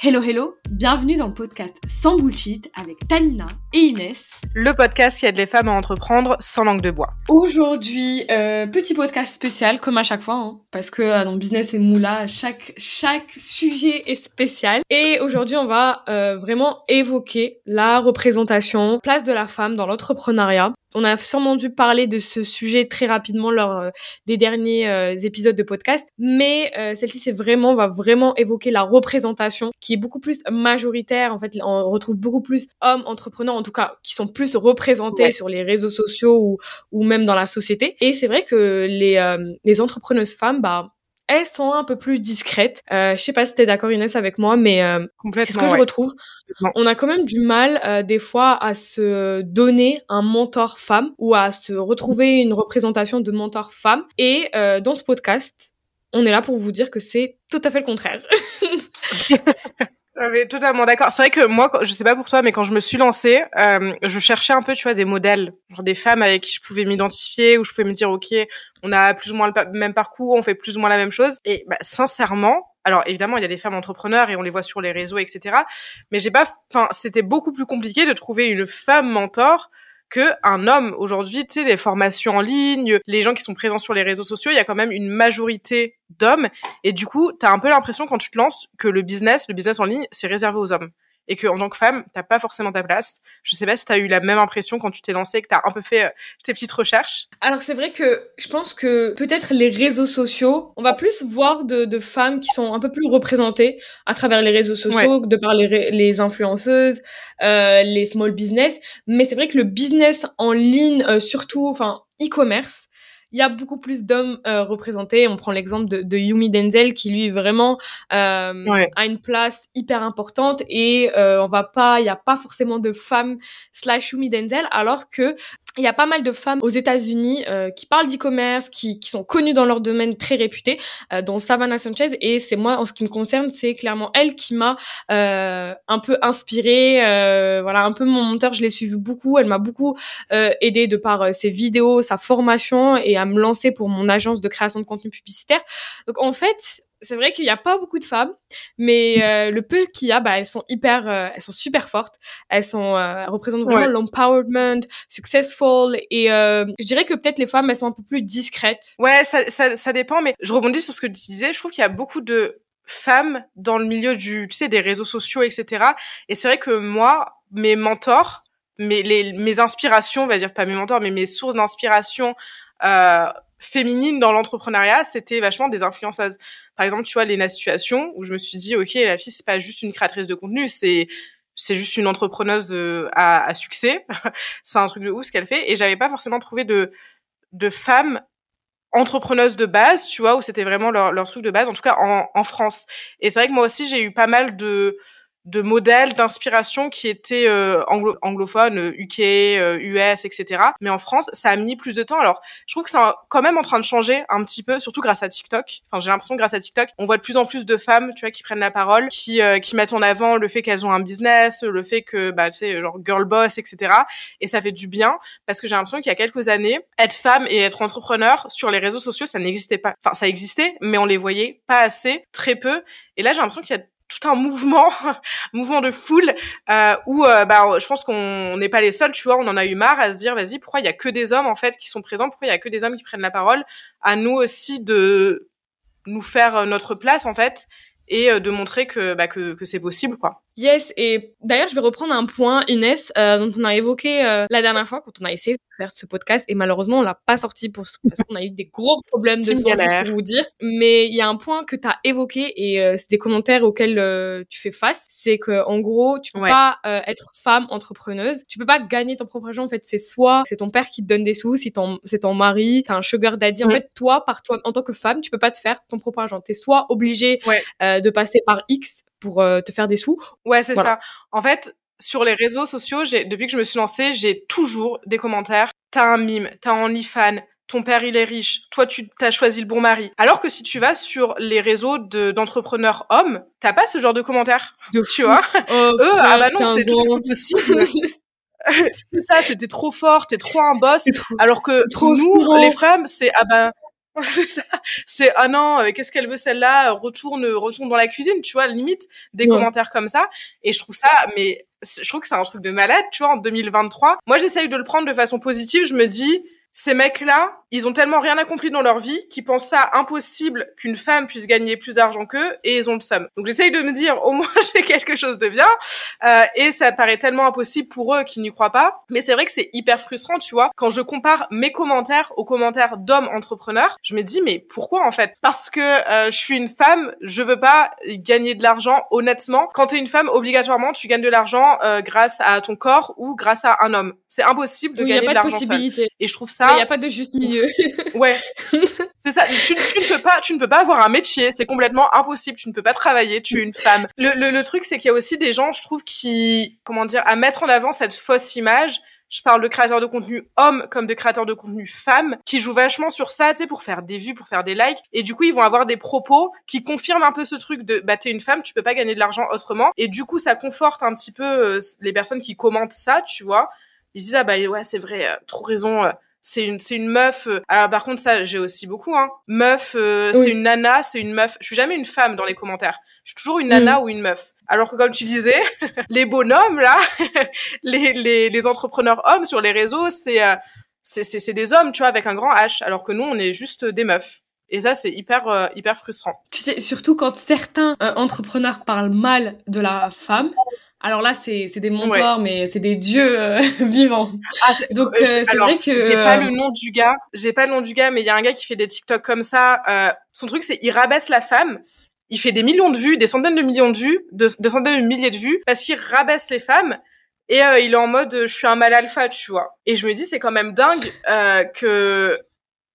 Hello hello, bienvenue dans le podcast Sans Bullshit avec Tanina et Inès. Le podcast qui aide les femmes à entreprendre sans langue de bois. Aujourd'hui, euh, petit podcast spécial comme à chaque fois, hein, parce que euh, dans Business et Moula, chaque, chaque sujet est spécial. Et aujourd'hui, on va euh, vraiment évoquer la représentation, place de la femme dans l'entrepreneuriat. On a sûrement dû parler de ce sujet très rapidement lors euh, des derniers euh, épisodes de podcast, mais euh, celle-ci c'est vraiment va vraiment évoquer la représentation qui est beaucoup plus majoritaire. En fait, on retrouve beaucoup plus hommes entrepreneurs, en tout cas, qui sont plus représentés sur les réseaux sociaux ou, ou même dans la société. Et c'est vrai que les, les entrepreneuses femmes, bah elles sont un peu plus discrètes. Euh, je sais pas si t'es d'accord Inès avec moi, mais euh, c'est ce que je retrouve. On a quand même du mal euh, des fois à se donner un mentor femme ou à se retrouver une représentation de mentor femme. Et euh, dans ce podcast, on est là pour vous dire que c'est tout à fait le contraire. mais totalement d'accord. C'est vrai que moi, je sais pas pour toi, mais quand je me suis lancée, euh, je cherchais un peu, tu vois, des modèles, genre des femmes avec qui je pouvais m'identifier, où je pouvais me dire, ok, on a plus ou moins le même parcours, on fait plus ou moins la même chose. Et bah, sincèrement, alors évidemment, il y a des femmes entrepreneurs et on les voit sur les réseaux, etc. Mais j'ai pas, enfin, c'était beaucoup plus compliqué de trouver une femme mentor que un homme aujourd'hui, tu sais, les formations en ligne, les gens qui sont présents sur les réseaux sociaux, il y a quand même une majorité d'hommes. Et du coup, tu as un peu l'impression quand tu te lances que le business, le business en ligne, c'est réservé aux hommes et que en tant que femme, t'as pas forcément ta place. Je sais pas si t'as eu la même impression quand tu t'es lancée, que t'as un peu fait euh, tes petites recherches. Alors c'est vrai que je pense que peut-être les réseaux sociaux, on va plus voir de, de, femmes qui sont un peu plus représentées à travers les réseaux sociaux, de par les, les influenceuses, euh, les small business. Mais c'est vrai que le business en ligne, euh, surtout, enfin e-commerce, il y a beaucoup plus d'hommes euh, représentés. On prend l'exemple de, de, Yumi Denzel qui lui vraiment euh, a une place hyper importante et euh, on va pas, il y a pas forcément de femmes slash Yumi Denzel alors que il y a pas mal de femmes aux États-Unis euh, qui parlent d'e-commerce, qui, qui, sont connues dans leur domaine très réputé, euh, dont Savannah Sanchez. Et c'est moi, en ce qui me concerne, c'est clairement elle qui m'a euh, un peu inspirée. Euh, voilà, un peu mon monteur, je l'ai suivi beaucoup. Elle m'a beaucoup euh, aidé de par euh, ses vidéos, sa formation et à me lancer pour mon agence de création de contenu publicitaire. Donc en fait, c'est vrai qu'il n'y a pas beaucoup de femmes, mais euh, le peu qu'il y a, bah, elles sont hyper, euh, elles sont super fortes. Elles sont, euh, représentent vraiment l'empowerment, successful, et je dirais que peut-être les femmes, elles sont un peu plus discrètes. Ouais, ça, ça, ça dépend, mais je rebondis sur ce que tu disais. Je trouve qu'il y a beaucoup de femmes dans le milieu du, tu sais, des réseaux sociaux, etc. Et c'est vrai que moi, mes mentors, mes, les, mes inspirations, on va dire pas mes mentors, mais mes sources d'inspiration féminines dans l'entrepreneuriat, c'était vachement des influenceuses par exemple, tu vois, Lena Situation, où je me suis dit, OK, la fille, c'est pas juste une créatrice de contenu, c'est c'est juste une entrepreneuse euh, à, à succès. c'est un truc de ouf ce qu'elle fait. Et j'avais pas forcément trouvé de, de femmes entrepreneuses de base, tu vois, où c'était vraiment leur, leur truc de base, en tout cas en, en France. Et c'est vrai que moi aussi, j'ai eu pas mal de, de modèles d'inspiration qui étaient euh, anglo anglophones, UK, US, etc. Mais en France, ça a mis plus de temps. Alors, je trouve que c'est quand même en train de changer un petit peu, surtout grâce à TikTok. Enfin, j'ai l'impression que grâce à TikTok, on voit de plus en plus de femmes, tu vois, qui prennent la parole, qui euh, qui mettent en avant le fait qu'elles ont un business, le fait que, bah, tu sais, genre girl boss, etc. Et ça fait du bien parce que j'ai l'impression qu'il y a quelques années, être femme et être entrepreneur sur les réseaux sociaux, ça n'existait pas. Enfin, ça existait, mais on les voyait pas assez, très peu. Et là, j'ai l'impression qu'il y a tout un mouvement, mouvement de foule euh, où euh, bah je pense qu'on n'est pas les seuls, tu vois, on en a eu marre à se dire vas-y pourquoi il y a que des hommes en fait qui sont présents, pourquoi il y a que des hommes qui prennent la parole, à nous aussi de nous faire euh, notre place en fait et euh, de montrer que bah, que, que c'est possible quoi. Yes, et d'ailleurs, je vais reprendre un point, Inès, euh, dont on a évoqué euh, la dernière fois quand on a essayé de faire ce podcast, et malheureusement, on l'a pas sorti pour, parce qu'on a eu des gros problèmes de santé, pour vous dire. Mais il y a un point que tu as évoqué, et euh, c'est des commentaires auxquels euh, tu fais face, c'est que en gros, tu peux ouais. pas euh, être femme entrepreneuse, tu peux pas gagner ton propre argent. En fait, c'est soit c'est ton père qui te donne des sous, si ton c'est ton mari, t'as un sugar daddy. En fait, toi, par toi, en tant que femme, tu peux pas te faire ton propre argent. T'es soit obligé ouais. euh, de passer par X pour euh, te faire des sous. Ouais, c'est voilà. ça. En fait, sur les réseaux sociaux, depuis que je me suis lancée, j'ai toujours des commentaires. T'as un mime, t'as un OnlyFans, ton père il est riche, toi tu as choisi le bon mari. Alors que si tu vas sur les réseaux de, d'entrepreneurs hommes, t'as pas ce genre de commentaires. De tu vois? Oh, Eux, ah bah non, c'est tout possible. c'est ça, c'était trop fort, t'es trop un boss. Trop, alors que nous, les femmes, c'est ah bah c'est ça. C'est ah non, qu'est-ce qu'elle veut celle-là? Retourne, retourne dans la cuisine, tu vois, limite des commentaires comme ça. Et je trouve ça, mais je trouve que c'est un truc de malade, tu vois, en 2023. Moi, j'essaye de le prendre de façon positive. Je me dis, ces mecs-là, ils ont tellement rien accompli dans leur vie qu'ils pensent ça impossible qu'une femme puisse gagner plus d'argent qu'eux et ils ont le somme. Donc j'essaye de me dire au moins j'ai quelque chose de bien euh, et ça paraît tellement impossible pour eux qu'ils n'y croient pas. Mais c'est vrai que c'est hyper frustrant, tu vois, quand je compare mes commentaires aux commentaires d'hommes entrepreneurs, je me dis mais pourquoi en fait? Parce que euh, je suis une femme, je veux pas gagner de l'argent honnêtement. Quand t'es une femme, obligatoirement tu gagnes de l'argent euh, grâce à ton corps ou grâce à un homme. C'est impossible de gagner de l'argent Et je trouve ça il n'y a pas de juste milieu. ouais. C'est ça. Tu, ne peux pas, tu ne peux pas avoir un métier. C'est complètement impossible. Tu ne peux pas travailler. Tu es une femme. Le, le, le truc, c'est qu'il y a aussi des gens, je trouve, qui, comment dire, à mettre en avant cette fausse image. Je parle de créateurs de contenu hommes comme de créateurs de contenu femmes qui jouent vachement sur ça, tu sais, pour faire des vues, pour faire des likes. Et du coup, ils vont avoir des propos qui confirment un peu ce truc de, bah, t'es une femme, tu peux pas gagner de l'argent autrement. Et du coup, ça conforte un petit peu euh, les personnes qui commentent ça, tu vois. Ils disent, ah bah ouais, c'est vrai, euh, trop raison. Euh, c'est une c'est une meuf euh, alors par contre ça j'ai aussi beaucoup hein. Meuf euh, c'est une nana c'est une meuf. Je suis jamais une femme dans les commentaires. Je suis toujours une nana mm. ou une meuf. Alors que comme tu disais les bonhommes là les, les les entrepreneurs hommes sur les réseaux c'est euh, c'est c'est des hommes tu vois avec un grand H. Alors que nous on est juste des meufs. Et ça, c'est hyper, hyper frustrant. Tu sais, surtout quand certains entrepreneurs parlent mal de la femme, alors là, c'est des mentors, mais c'est des dieux euh, vivants. Ah, Donc euh, euh, c'est vrai que j'ai pas le nom du gars, j'ai pas le nom du gars, mais il y a un gars qui fait des TikTok comme ça. son truc, c'est il rabaisse la femme. Il fait des millions de vues, des centaines de millions de vues, des centaines de milliers de vues, parce qu'il rabaisse les femmes. Et il est en mode, je suis un mal alpha, tu vois. Et je me dis, c'est quand même dingue que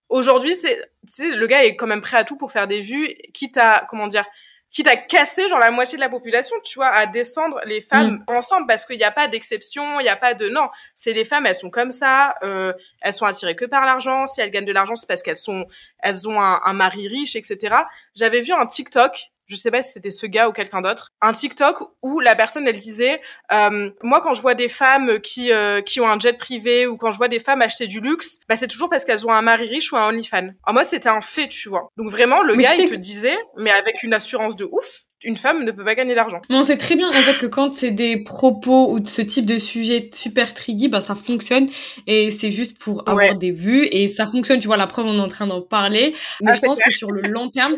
aujourd'hui, c'est, le gars est quand même prêt à tout pour faire des vues, quitte à, comment dire, quitte à casser genre la moitié de la population, tu vois, à descendre les femmes mm. ensemble parce qu'il n'y a pas d'exception, il n'y a pas de non, c'est les femmes, elles sont comme ça, euh, elles sont attirées que par l'argent. Si elles gagnent de l'argent, c'est parce qu'elles sont, elles ont un, un mari riche, etc. J'avais vu un TikTok je sais pas si c'était ce gars ou quelqu'un d'autre, un TikTok où la personne elle disait euh, moi quand je vois des femmes qui euh, qui ont un jet privé ou quand je vois des femmes acheter du luxe, bah c'est toujours parce qu'elles ont un mari riche ou un OnlyFans. En moi c'était un fait, tu vois. Donc vraiment le gars il te disait mais avec une assurance de ouf, une femme ne peut pas gagner d'argent. On sait très bien en fait que quand c'est des propos ou de ce type de sujet super tricky, bah ça fonctionne et c'est juste pour avoir des vues et ça fonctionne. Tu vois la preuve on est en train d'en parler, mais ah, je pense que sur le long terme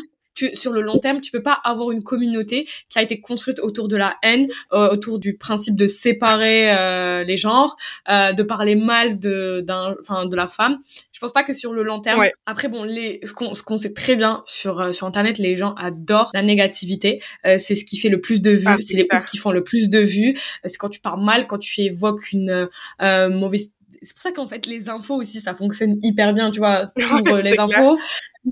sur le long terme, tu peux pas avoir une communauté qui a été construite autour de la haine, euh, autour du principe de séparer euh, les genres, euh, de parler mal de d'un, enfin de la femme. Je pense pas que sur le long terme. Après bon, les ce qu'on ce qu'on sait très bien sur euh, sur internet, les gens adorent la négativité. c'est ce qui fait le plus de vues. Ah, c'est les qui font le plus de vues. C'est quand tu parles mal, quand tu évoques une mauvaise c'est pour ça qu'en fait les infos aussi ça fonctionne hyper bien tu vois pour les infos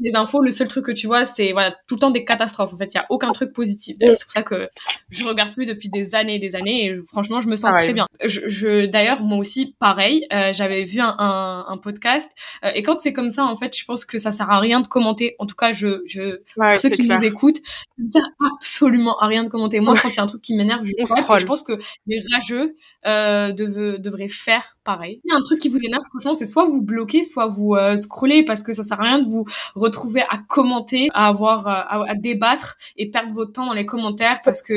les infos, le seul truc que tu vois, c'est voilà, tout le temps des catastrophes. En fait, il y a aucun truc positif. C'est pour ça que je regarde plus depuis des années et des années. Et franchement, je me sens très bien. Je, je d'ailleurs, moi aussi, pareil. Euh, J'avais vu un, un, un podcast. Euh, et quand c'est comme ça, en fait, je pense que ça sert à rien de commenter. En tout cas, je, je pour ceux qui nous écoutent, ça sert absolument à rien de commenter. Moi, quand il y a un truc qui m'énerve, je, je pense que les rageux euh, devraient faire pareil. Il y a un truc qui vous énerve, franchement, c'est soit vous bloquez, soit vous scrollez parce que ça sert à rien de vous retrouver à commenter, à avoir, euh, à, débattre et perdre votre temps dans les commentaires parce que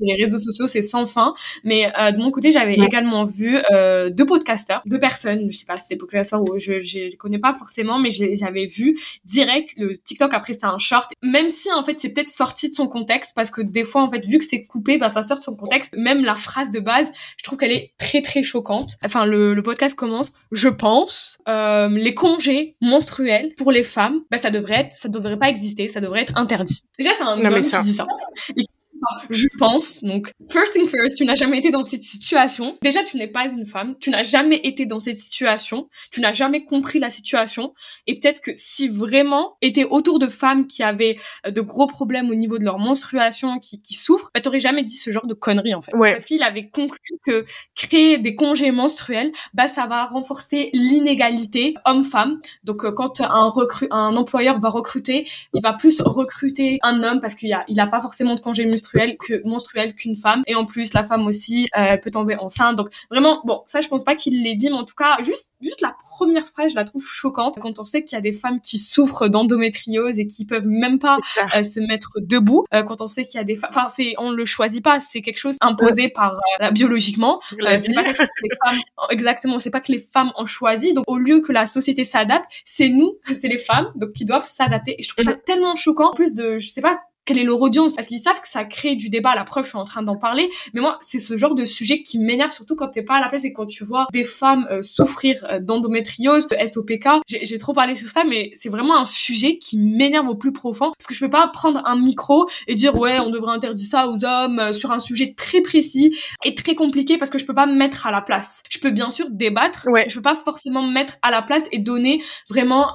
les réseaux sociaux c'est sans fin. Mais euh, de mon côté, j'avais également vu euh, deux podcasteurs, deux personnes, je sais pas, c'était des podcasteurs où je, les connais pas forcément, mais j'avais vu direct le TikTok après c'est un short. Même si en fait c'est peut-être sorti de son contexte parce que des fois en fait vu que c'est coupé, bah ça sort de son contexte. Même la phrase de base, je trouve qu'elle est très très choquante. Enfin le, le podcast commence, je pense, euh, les congés menstruels pour les femmes, bah ça devrait être, ça devrait pas exister, ça devrait être interdit. Déjà, c'est un homme qui dit ça je pense. Donc, first thing first, tu n'as jamais été dans cette situation. Déjà, tu n'es pas une femme. Tu n'as jamais été dans cette situation. Tu n'as jamais compris la situation. Et peut-être que si vraiment étais autour de femmes qui avaient euh, de gros problèmes au niveau de leur menstruation, qui, qui souffrent, bah, t'aurais jamais dit ce genre de conneries, en fait. Parce qu'il avait conclu que créer des congés menstruels, bah, ça va renforcer l'inégalité homme-femme. Donc, euh, quand un recru un employeur va recruter, il va plus recruter un homme parce qu'il a, il a pas forcément de congés menstruels menstruelle que menstruelle qu'une femme. Et en plus, la femme aussi, euh, elle peut tomber enceinte. Donc vraiment, bon, ça, je pense pas qu'il l'ait dit, mais en tout cas, juste, juste la première phrase, je la trouve choquante quand on sait qu'il y a des femmes qui souffrent d'endométriose et qui peuvent même pas euh, se mettre debout. Euh, quand on sait qu'il y a des femmes, enfin, c'est, on le choisit pas, c'est quelque chose imposé par biologiquement. c'est pas quelque chose que les femmes, exactement, c'est pas que les femmes ont choisi. Donc au lieu que la société s'adapte, c'est nous, c'est les femmes, donc qui doivent s'adapter. Et je trouve ça tellement choquant. En plus de, je sais pas quelle est leur audience? Parce qu'ils savent que ça crée du débat? La preuve, je suis en train d'en parler. Mais moi, c'est ce genre de sujet qui m'énerve, surtout quand t'es pas à la place et quand tu vois des femmes euh, souffrir euh, d'endométriose, de SOPK. J'ai trop parlé sur ça, mais c'est vraiment un sujet qui m'énerve au plus profond. Parce que je peux pas prendre un micro et dire ouais, on devrait interdire ça aux hommes euh, sur un sujet très précis et très compliqué parce que je peux pas me mettre à la place. Je peux bien sûr débattre, ouais. je peux pas forcément me mettre à la place et donner vraiment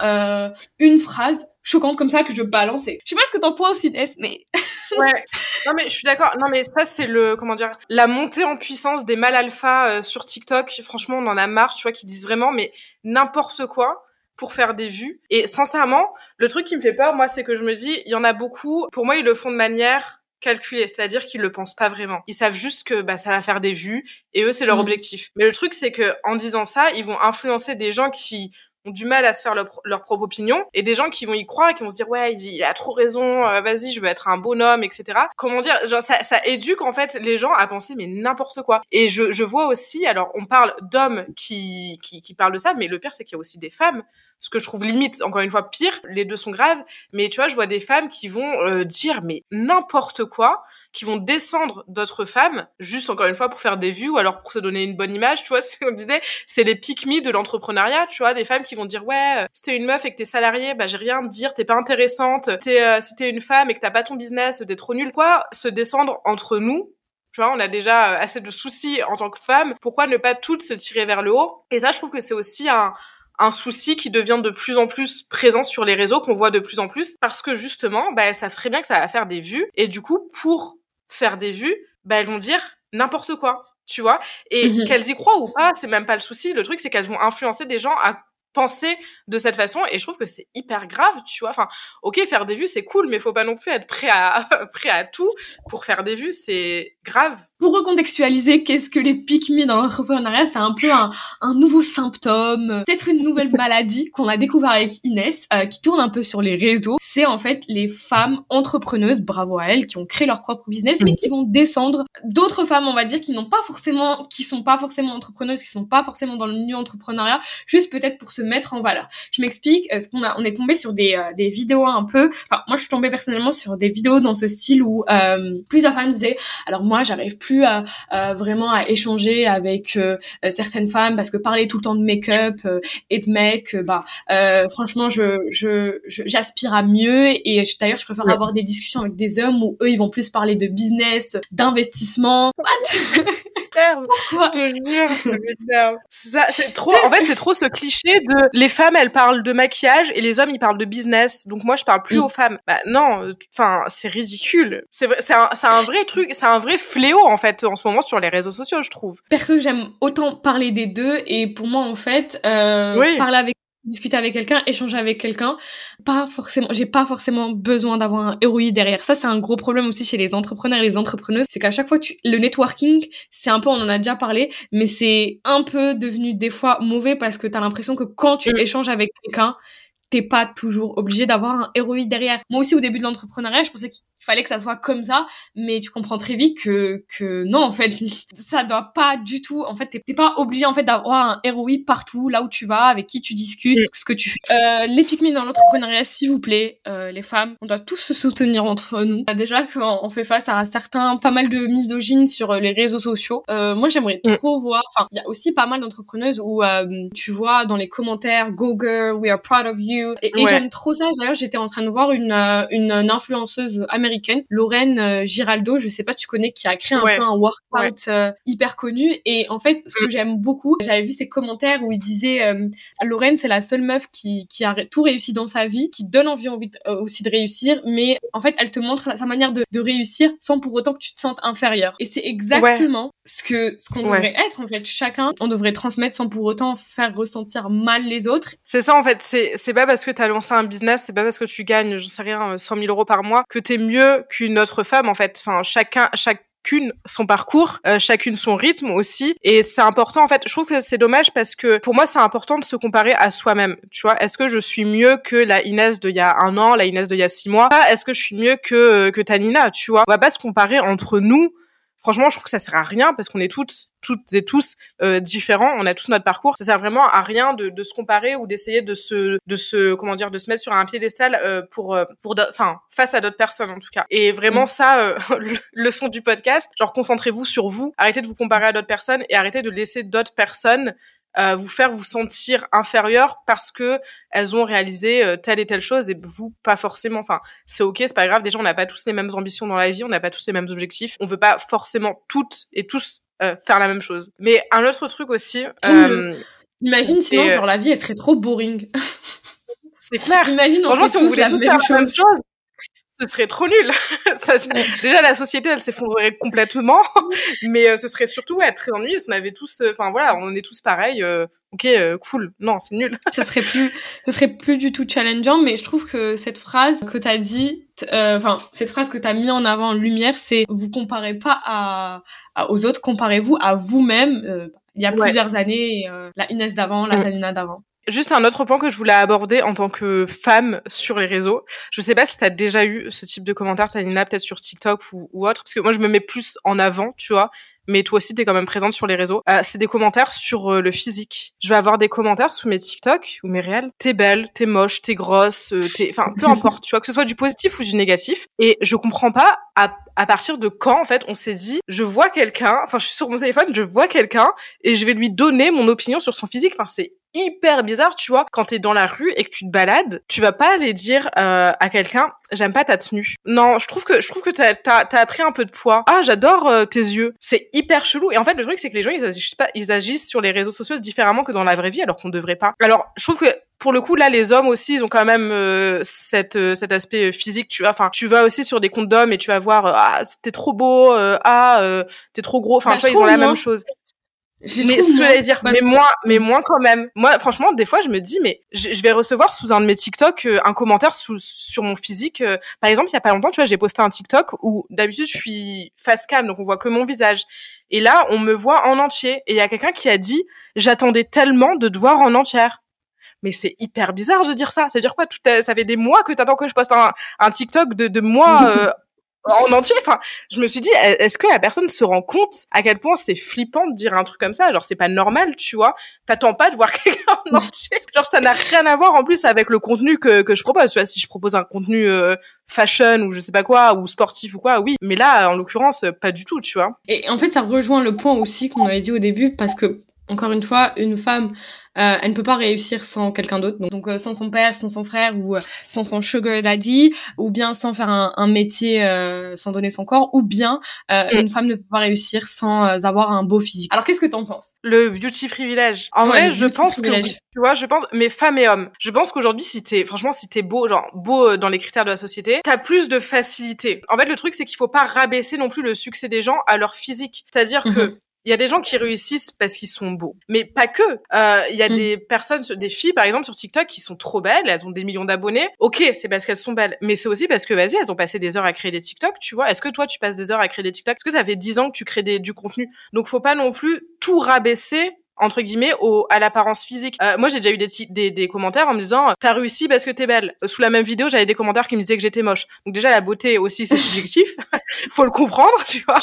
une phrase choquante comme ça que je balance. Et... Je sais pas ce que t'en penses, Inès, mais... ouais, non mais je suis d'accord. Non mais ça c'est le, comment dire, la montée en puissance des mâles alpha euh, sur TikTok. Franchement, on en a marre, tu vois, qui disent vraiment mais n'importe quoi pour faire des vues. Et sincèrement, le truc qui me fait peur, moi, c'est que je me dis, il y en a beaucoup, pour moi, ils le font de manière calculée, c'est-à-dire qu'ils le pensent pas vraiment. Ils savent juste que bah, ça va faire des vues et eux c'est leur mm. objectif. Mais le truc c'est que en disant ça, ils vont influencer des gens qui du mal à se faire leur, propre opinion. Et des gens qui vont y croire qui vont se dire ouais il, a trop raison euh, vas-y je veux être un bonhomme etc comment dire genre ça, ça éduque en fait les gens à penser mais n'importe quoi. Et je, je vois aussi alors on parle d'hommes qui, qui qui parlent de ça mais le pire c'est qu'il y a aussi des femmes ce que je trouve limite, encore une fois, pire. Les deux sont graves, mais tu vois, je vois des femmes qui vont euh, dire mais n'importe quoi, qui vont descendre d'autres femmes, juste encore une fois pour faire des vues ou alors pour se donner une bonne image, tu vois, ce qu'on disait, c'est les pick de l'entrepreneuriat, tu vois, des femmes qui vont dire ouais, euh, si t'es une meuf et que t'es salariée, bah j'ai rien à dire, t'es pas intéressante, t'es, euh, si t'es une femme et que t'as pas ton business, t'es trop nulle, quoi, se descendre entre nous, tu vois, on a déjà assez de soucis en tant que femme. Pourquoi ne pas toutes se tirer vers le haut? Et ça, je trouve que c'est aussi un, un souci qui devient de plus en plus présent sur les réseaux, qu'on voit de plus en plus, parce que justement, bah, elles savent très bien que ça va faire des vues, et du coup, pour faire des vues, bah, elles vont dire n'importe quoi, tu vois, et mhm. qu'elles y croient ou pas, c'est même pas le souci, le truc c'est qu'elles vont influencer des gens à penser de cette façon et je trouve que c'est hyper grave tu vois. Enfin ok faire des vues c'est cool mais faut pas non plus être prêt à prêt à tout pour faire des vues c'est grave. Pour recontextualiser, qu'est-ce que les pick dans l'entrepreneuriat C'est un peu un, un, nouveau symptôme, peut-être une nouvelle maladie qu'on a découvert avec Inès, euh, qui tourne un peu sur les réseaux. C'est en fait les femmes entrepreneuses, bravo à elles, qui ont créé leur propre business, mais qui vont descendre d'autres femmes, on va dire, qui n'ont pas forcément, qui sont pas forcément entrepreneuses, qui sont pas forcément dans le milieu entrepreneuriat, juste peut-être pour se mettre en valeur. Je m'explique, euh, ce qu'on a, on est tombé sur des, euh, des vidéos un peu, enfin moi je suis tombée personnellement sur des vidéos dans ce style où plusieurs femmes disaient, alors moi j'arrive plus plus à, vraiment à échanger avec euh, certaines femmes parce que parler tout le temps de make-up euh, et de mec, euh, bah franchement, je je j'aspire à mieux et d'ailleurs je préfère avoir des discussions avec des hommes où eux ils vont plus parler de business, d'investissement. What? Je te jure, ça C'est trop. En fait, c'est trop ce cliché de les femmes, elles parlent de maquillage et les hommes, ils parlent de business. Donc moi, je parle plus mm. aux femmes. Bah non. Enfin, c'est ridicule. C'est c'est un, un vrai truc. C'est un vrai fléau en fait en ce moment sur les réseaux sociaux, je trouve. Perso, j'aime autant parler des deux et pour moi en fait, euh, parler avec discuter avec quelqu'un, échanger avec quelqu'un, pas forcément, j'ai pas forcément besoin d'avoir un héroïne derrière. Ça, c'est un gros problème aussi chez les entrepreneurs et les entrepreneuses. C'est qu'à chaque fois, tu, le networking, c'est un peu, on en a déjà parlé, mais c'est un peu devenu des fois mauvais parce que t'as l'impression que quand tu mm. échanges avec quelqu'un, t'es pas toujours obligé d'avoir un héroïne derrière. Moi aussi, au début de l'entrepreneuriat, je pensais qu'il fallait que ça soit comme ça, mais tu comprends très vite que, que non, en fait, ça doit pas du tout, en fait, t'es pas obligé, en fait, d'avoir un héroïne partout, là où tu vas, avec qui tu discutes, ce que tu fais. Euh, les dans l'entrepreneuriat, s'il vous plaît, euh, les femmes, on doit tous se soutenir entre nous. Bah, déjà, on fait face à certains, pas mal de misogynes sur euh, les réseaux sociaux, euh, moi, j'aimerais mm. trop voir, enfin, il y a aussi pas mal d'entrepreneuses où tu vois dans les commentaires, go girl, we are proud of you, et, j'aime trop ça. D'ailleurs, j'étais en train de voir une, euh, une, influenceuse américaine, Lorraine euh, Giraldo, je sais pas si tu connais, qui a créé un peu un workout euh, hyper connu. Et en fait, ce que mm. j'aime beaucoup, j'avais vu ses commentaires où il disait Lorraine, c'est la seule meuf qui, qui a tout réussi dans sa vie, qui donne envie, envie aussi de réussir, mais en fait, elle te montre sa manière de, de réussir sans pour autant que tu te sentes inférieur. Et c'est exactement ce que ce qu'on devrait être en fait. Chacun, on devrait transmettre sans pour autant faire ressentir mal les autres. C'est ça en fait. C'est c'est pas parce que tu as lancé un business, c'est pas parce que tu gagnes, je sais rien, 100 000 euros par mois, que tu es mieux qu'une autre femme en fait. Enfin, chacun, chacune son parcours, euh, chacune son rythme aussi. Et c'est important, en fait, je trouve que c'est dommage parce que pour moi, c'est important de se comparer à soi-même. Tu vois, est-ce que je suis mieux que la Inès d'il y a un an, la Inès d'il y a six mois? Est-ce que je suis mieux que, euh, que Tanina, tu vois? On va pas se comparer entre nous franchement, je trouve que ça sert à rien parce qu'on est toutes, toutes et tous euh, différents. On a tous notre parcours. Ça sert vraiment à rien de, de se comparer ou d'essayer de se, de se, comment dire, de se mettre sur un piédestal euh, pour, euh, pour, enfin, face à d'autres personnes en tout cas. Et vraiment mm. ça, euh, le, son du podcast, genre concentrez-vous sur vous, arrêtez de vous comparer à d'autres personnes et arrêtez de laisser d'autres personnes euh, vous faire vous sentir inférieur parce que elles ont réalisé euh, telle et telle chose et vous pas forcément. Enfin, c'est ok, c'est pas grave. Déjà, on n'a pas tous les mêmes ambitions dans la vie, on n'a pas tous les mêmes objectifs. On veut pas forcément toutes et tous euh, faire la même chose. Mais un autre truc aussi. Imagine sinon, genre la vie, elle serait trop boring. C'est clair. Imagine, on Franchement, si on voulait tous faire la même chose ce serait trop nul. déjà, la société, elle s'effondrerait complètement. Mais euh, ce serait surtout être très ennuyeux. Si on avait tous, euh, enfin voilà, on est tous pareils. Euh, ok, cool. Non, c'est nul. ce serait plus, ce serait plus du tout challengeant. Mais je trouve que cette phrase que t'as dit, enfin cette phrase que t'as mis en avant en lumière, c'est vous comparez pas à, aux autres, comparez-vous à vous-même. il y a plusieurs années, la Inès d'avant, la Salina d'avant. Juste un autre point que je voulais aborder en tant que femme sur les réseaux. Je sais pas si t'as déjà eu ce type de commentaires, Tanina, peut-être sur TikTok ou, ou autre, parce que moi je me mets plus en avant, tu vois mais toi aussi t'es quand même présente sur les réseaux. Euh, c'est des commentaires sur euh, le physique. Je vais avoir des commentaires sous mes TikTok ou mes réels. T'es belle, t'es moche, t'es grosse, euh, t'es, enfin peu importe, tu vois que ce soit du positif ou du négatif. Et je comprends pas à, à partir de quand en fait on s'est dit je vois quelqu'un, enfin je suis sur mon téléphone, je vois quelqu'un et je vais lui donner mon opinion sur son physique. Enfin c'est hyper bizarre, tu vois, quand t'es dans la rue et que tu te balades, tu vas pas aller dire euh, à quelqu'un j'aime pas ta tenue. Non, je trouve que je trouve que t'as as, appris un peu de poids. Ah, j'adore euh, tes yeux. C'est hyper chelou. Et en fait, le truc c'est que les gens ils agissent pas, ils agissent sur les réseaux sociaux différemment que dans la vraie vie, alors qu'on devrait pas. Alors, je trouve que pour le coup là les hommes aussi ils ont quand même euh, cette cet aspect physique tu vois enfin tu vas aussi sur des comptes d'hommes et tu vas voir ah t'es trop beau ah t'es trop gros enfin bah, tu vois ils ont la même chose mais ce que dire, mais moins, mais moins quand même. Moi, franchement, des fois, je me dis, mais je, vais recevoir sous un de mes TikTok euh, un commentaire sous, sur mon physique. Euh. par exemple, il y a pas longtemps, tu vois, j'ai posté un TikTok où d'habitude je suis face cam, donc on voit que mon visage. Et là, on me voit en entier. Et il y a quelqu'un qui a dit, j'attendais tellement de te voir en entière. Mais c'est hyper bizarre de dire ça. C'est-à-dire quoi? Tout Ça fait des mois que t'attends que je poste un, un TikTok de, de moi euh, en entier. Enfin, je me suis dit, est-ce que la personne se rend compte à quel point c'est flippant de dire un truc comme ça? Genre, c'est pas normal, tu vois? T'attends pas de voir quelqu'un en entier. Genre, ça n'a rien à voir en plus avec le contenu que, que je propose. Tu vois, si je propose un contenu euh, fashion ou je sais pas quoi, ou sportif ou quoi, oui. Mais là, en l'occurrence, pas du tout, tu vois. Et en fait, ça rejoint le point aussi qu'on avait dit au début, parce que encore une fois, une femme euh, elle ne peut pas réussir sans quelqu'un d'autre, donc, euh, sans son père, sans son frère ou euh, sans son sugar daddy, ou bien sans faire un, un métier sans donner son corps, ou bien mm. une femme ne peut pas réussir sans avoir un beau physique. Alors qu'est-ce que t'en penses? Le beauty privilège. En vrai, je pense que tu vois, je pense, mais femmes et hommes, je pense qu'aujourd'hui, si t'es, franchement, si t'es beau, genre beau dans les critères de la société, t'as plus de facilité. En fait, le truc, c'est qu'il faut pas rabaisser non plus le succès des gens à leur physique. C'est-à-dire que mm-hmm. Il y a des gens qui réussissent parce qu'ils sont beaux, mais pas que. Euh, il y a mm. des personnes, des filles par exemple sur TikTok qui sont trop belles, elles ont des millions d'abonnés. Ok, c'est parce qu'elles sont belles, mais c'est aussi parce que vas-y, elles ont passé des heures à créer des TikTok. Tu vois Est-ce que toi tu passes des heures à créer des TikTok? Est-ce que ça fait 10 ans que tu crées des, du contenu? Donc faut pas non plus tout rabaisser entre guillemets au, à l'apparence physique. Euh, moi j'ai déjà eu des, des, des, commentaires en me disant t'as réussi parce que t'es belle. Sous la même vidéo j'avais des commentaires qui me disaient que j'étais moche. Donc déjà la beauté aussi c'est subjectif, faut le comprendre tu vois.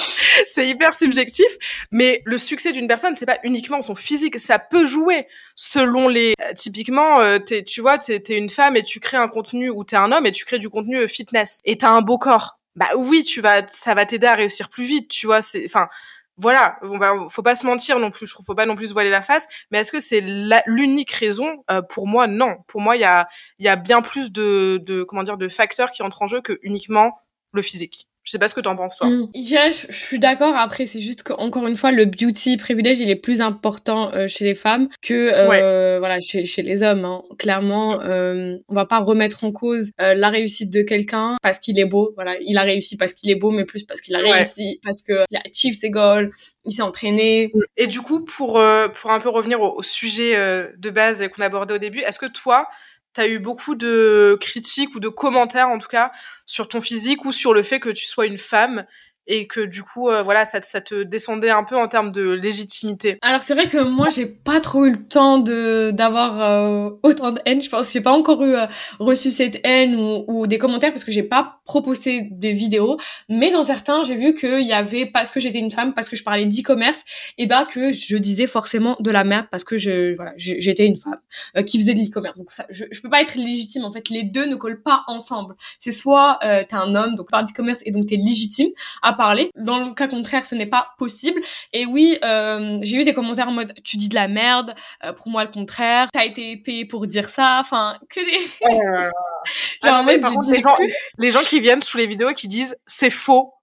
C'est hyper subjectif. Mais le succès d'une personne c'est pas uniquement son physique, ça peut jouer selon les. Euh, typiquement euh, tu vois t'es, t'es une femme et tu crées un contenu ou t'es un homme et tu crées du contenu euh, fitness et t'as un beau corps. Bah oui tu vas ça va t'aider à réussir plus vite tu vois c'est enfin voilà, on va, faut pas se mentir non plus, je trouve, faut pas non plus se voiler la face. Mais est-ce que c'est l'unique raison? Euh, Pour moi, non. Pour moi, il y a, bien plus de, comment dire, de facteurs qui entrent en jeu que uniquement le physique. Je sais pas ce que t'en penses toi. Mm. je, suis d'accord. Après, c'est juste qu'encore une fois, le beauty privilège, il est plus important euh, chez les femmes que euh, voilà chez, chez les hommes. Hein. Clairement, euh, on va pas remettre en cause euh, la réussite de quelqu'un parce qu'il est beau. Voilà, il a réussi parce qu'il est beau, mais plus parce qu'il a réussi, parce que il a achieve ses goals, il s'est entraîné. Et du coup, pour pour un peu revenir au, au sujet de base qu'on abordait au début, est-ce que toi t'as eu beaucoup de critiques ou de commentaires en tout cas sur ton physique ou sur le fait que tu sois une femme et que du coup euh, voilà ça, ça, te descendait un peu en termes de légitimité. Alors c'est vrai que moi j'ai pas trop eu le temps de d'avoir euh, autant de haine je pense. J'ai pas encore eu euh, reçu cette haine ou, ou, des commentaires parce que j'ai pas proposé des vidéos. Mais dans certains j'ai vu qu'il y avait parce que j'étais une femme parce que je parlais d'e-commerce et bah que je disais forcément de la merde parce que je voilà j'étais une femme qui faisait de l'e-commerce. Donc ça je, je peux pas être légitime en fait. Les deux ne collent pas ensemble. C'est soit t'es un homme donc par d'e-commerce et donc t'es légitime parler. Dans le cas contraire, ce n'est pas possible. Et oui, euh, j'ai eu des commentaires en mode tu dis de la merde, euh, pour moi le contraire, t'as été payé pour dire ça, enfin que des. les, gens, qui viennent sous les vidéos qui disent c'est faux,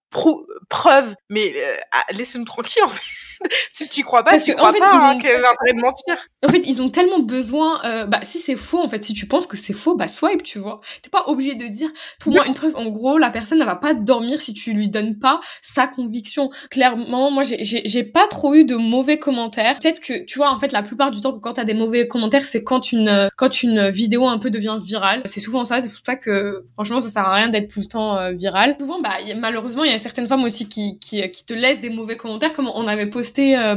preuve, mais euh, ah, laissez-nous tranquille en fait. si tu crois pas, tu crois pas, hein, quel intérêt de mentir En fait, ils ont tellement besoin, euh, bah si c'est faux, en fait, si tu penses que c'est faux, bah swipe, tu vois. T'es pas obligé de dire, trouve-moi une preuve. En gros, la personne ne va pas dormir si tu lui donnes pas sa conviction. Clairement, moi, j'ai pas trop eu de mauvais commentaires. Peut-être que, tu vois, en fait, la plupart du temps, quand t'as des mauvais commentaires, c'est quand une, quand une vidéo un peu devient virale. C'est souvent ça, c'est pour ça que, franchement, ça sert à rien d'être tout le temps euh, viral. Souvent, bah, malheureusement, il y a certaines femmes aussi qui, qui, qui te laissent des mauvais commentaires, comme on avait posté euh,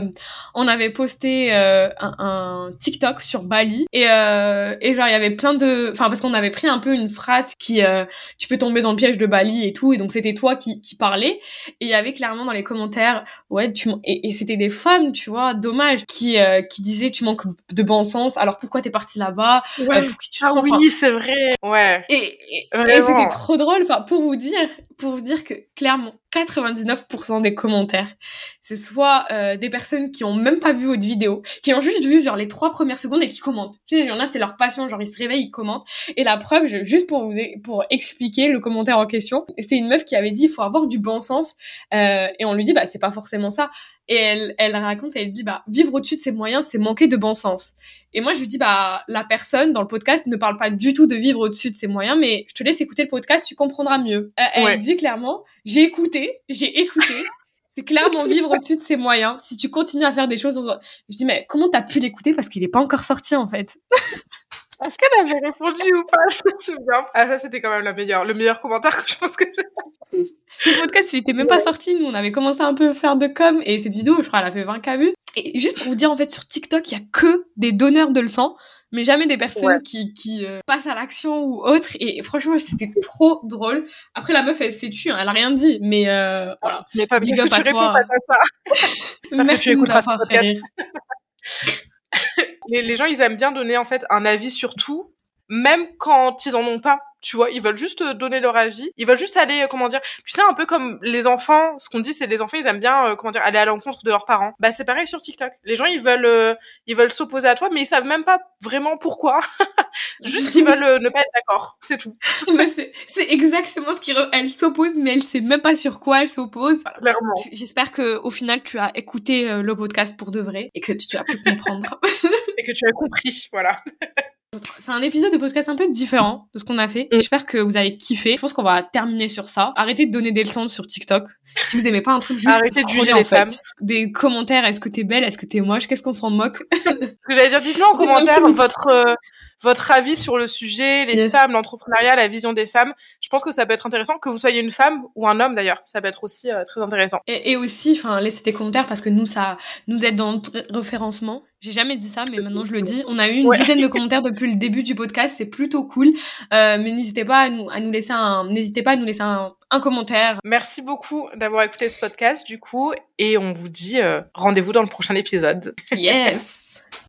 on avait posté euh, un, TikTok sur Bali et, euh, et genre il y avait plein de, enfin parce qu'on avait pris un peu une phrase qui, tu peux tomber dans le piège de Bali et tout, et donc c'était toi qui, qui parlais et il y avait clairement dans les commentaires, ouais, tu et, c'était des femmes, tu vois, dommage, qui qui disaient tu manques de bon sens, alors pourquoi t'es parti là-bas, ouais. pour qui tu ah oui, c'est vrai, ouais. Et, et c'était trop drôle, enfin pour vous dire, pour vous dire que clairement 99% des commentaires, c'est soit euh, des personnes qui ont même pas vu votre vidéo, qui ont juste vu genre les trois premières secondes et qui commentent. Tu sais, il y en a, c'est leur passion, genre ils se réveillent, ils commentent. Et la preuve, juste pour vous pour expliquer le commentaire en question, c'est une meuf qui avait dit il faut avoir du bon sens euh, et on lui dit bah c'est pas forcément ça. Et elle, elle raconte, elle dit bah vivre au-dessus de ses moyens, c'est manquer de bon sens. Et moi je lui dis bah la personne dans le podcast ne parle pas du tout de vivre au-dessus de ses moyens, mais je te laisse écouter le podcast, tu comprendras mieux. Euh, elle dit clairement j'ai écouté, j'ai écouté. C'est clairement vivre au-dessus de ses moyens. Si tu continues à faire des choses, je dis mais comment t'as pu l'écouter parce qu'il est pas encore sorti en fait? Est-ce qu'elle avait répondu ou pas? Je me souviens. Ah ça c'était quand même la meilleure, le meilleur commentaire que je pense que le podcast, il était même pas sorti. Nous, on avait commencé un peu à faire de com et cette vidéo, je crois, elle a fait 20K vues. Et juste pour vous dire, en fait, sur TikTok, il y a que des donneurs de leçons, mais jamais des personnes qui, qui euh, passent à l'action ou autre. Et franchement, c'était trop drôle. Après, la meuf, elle s'est tue, hein, elle a rien dit, mais euh, voilà. Mais pas bien que tu réponds à ça. Merci les, les gens, ils aiment bien donner en fait un avis sur tout, même quand ils en ont pas tu vois, ils veulent juste donner leur avis, ils veulent juste aller, euh, comment dire, tu sais, un peu comme les enfants, ce qu'on dit, c'est les enfants, ils aiment bien, euh, comment dire, aller à l'encontre de leurs parents. Bah, c'est pareil sur TikTok. Les gens, ils veulent, euh, ils veulent s'opposer à toi, mais ils savent même pas vraiment pourquoi. juste, ils veulent ne pas être d'accord. C'est tout. c'est exactement ce qu'elle s'oppose, mais elle sait même pas sur quoi elle s'oppose. Clairement. J'espère que, au final, tu as écouté le podcast pour de vrai et que tu as pu comprendre. et que tu as compris, voilà. C'est un épisode de podcast un peu différent de ce qu'on a fait. Mm. J'espère que vous avez kiffé. Je pense qu'on va terminer sur ça. Arrêtez de donner des leçons sur TikTok. Si vous aimez pas un truc juste Arrêtez de juger les femmes. Des commentaires, est-ce que t'es belle, est-ce que t'es moche, qu'est-ce qu'on s'en moque? Ce que j'allais dire, dites-nous en commentaire votre euh, votre avis sur le sujet, les femmes, l'entrepreneuriat, la vision des femmes. Je pense que ça peut être intéressant, que vous soyez une femme ou un homme d'ailleurs. Ça peut être aussi euh, très intéressant. Et, et aussi, enfin, laissez des commentaires parce que nous, ça nous aide dans notre référencement. J'ai jamais dit ça, mais maintenant je le dis. On a eu une dizaine de commentaires depuis le début du podcast, c'est plutôt cool. Euh, mais n'hésitez pas à nous, à nous laisser un, n'hésitez pas à nous laisser un, un commentaire. Merci beaucoup d'avoir écouté ce podcast du coup, et on vous dit euh, rendez-vous dans le prochain épisode. Yes.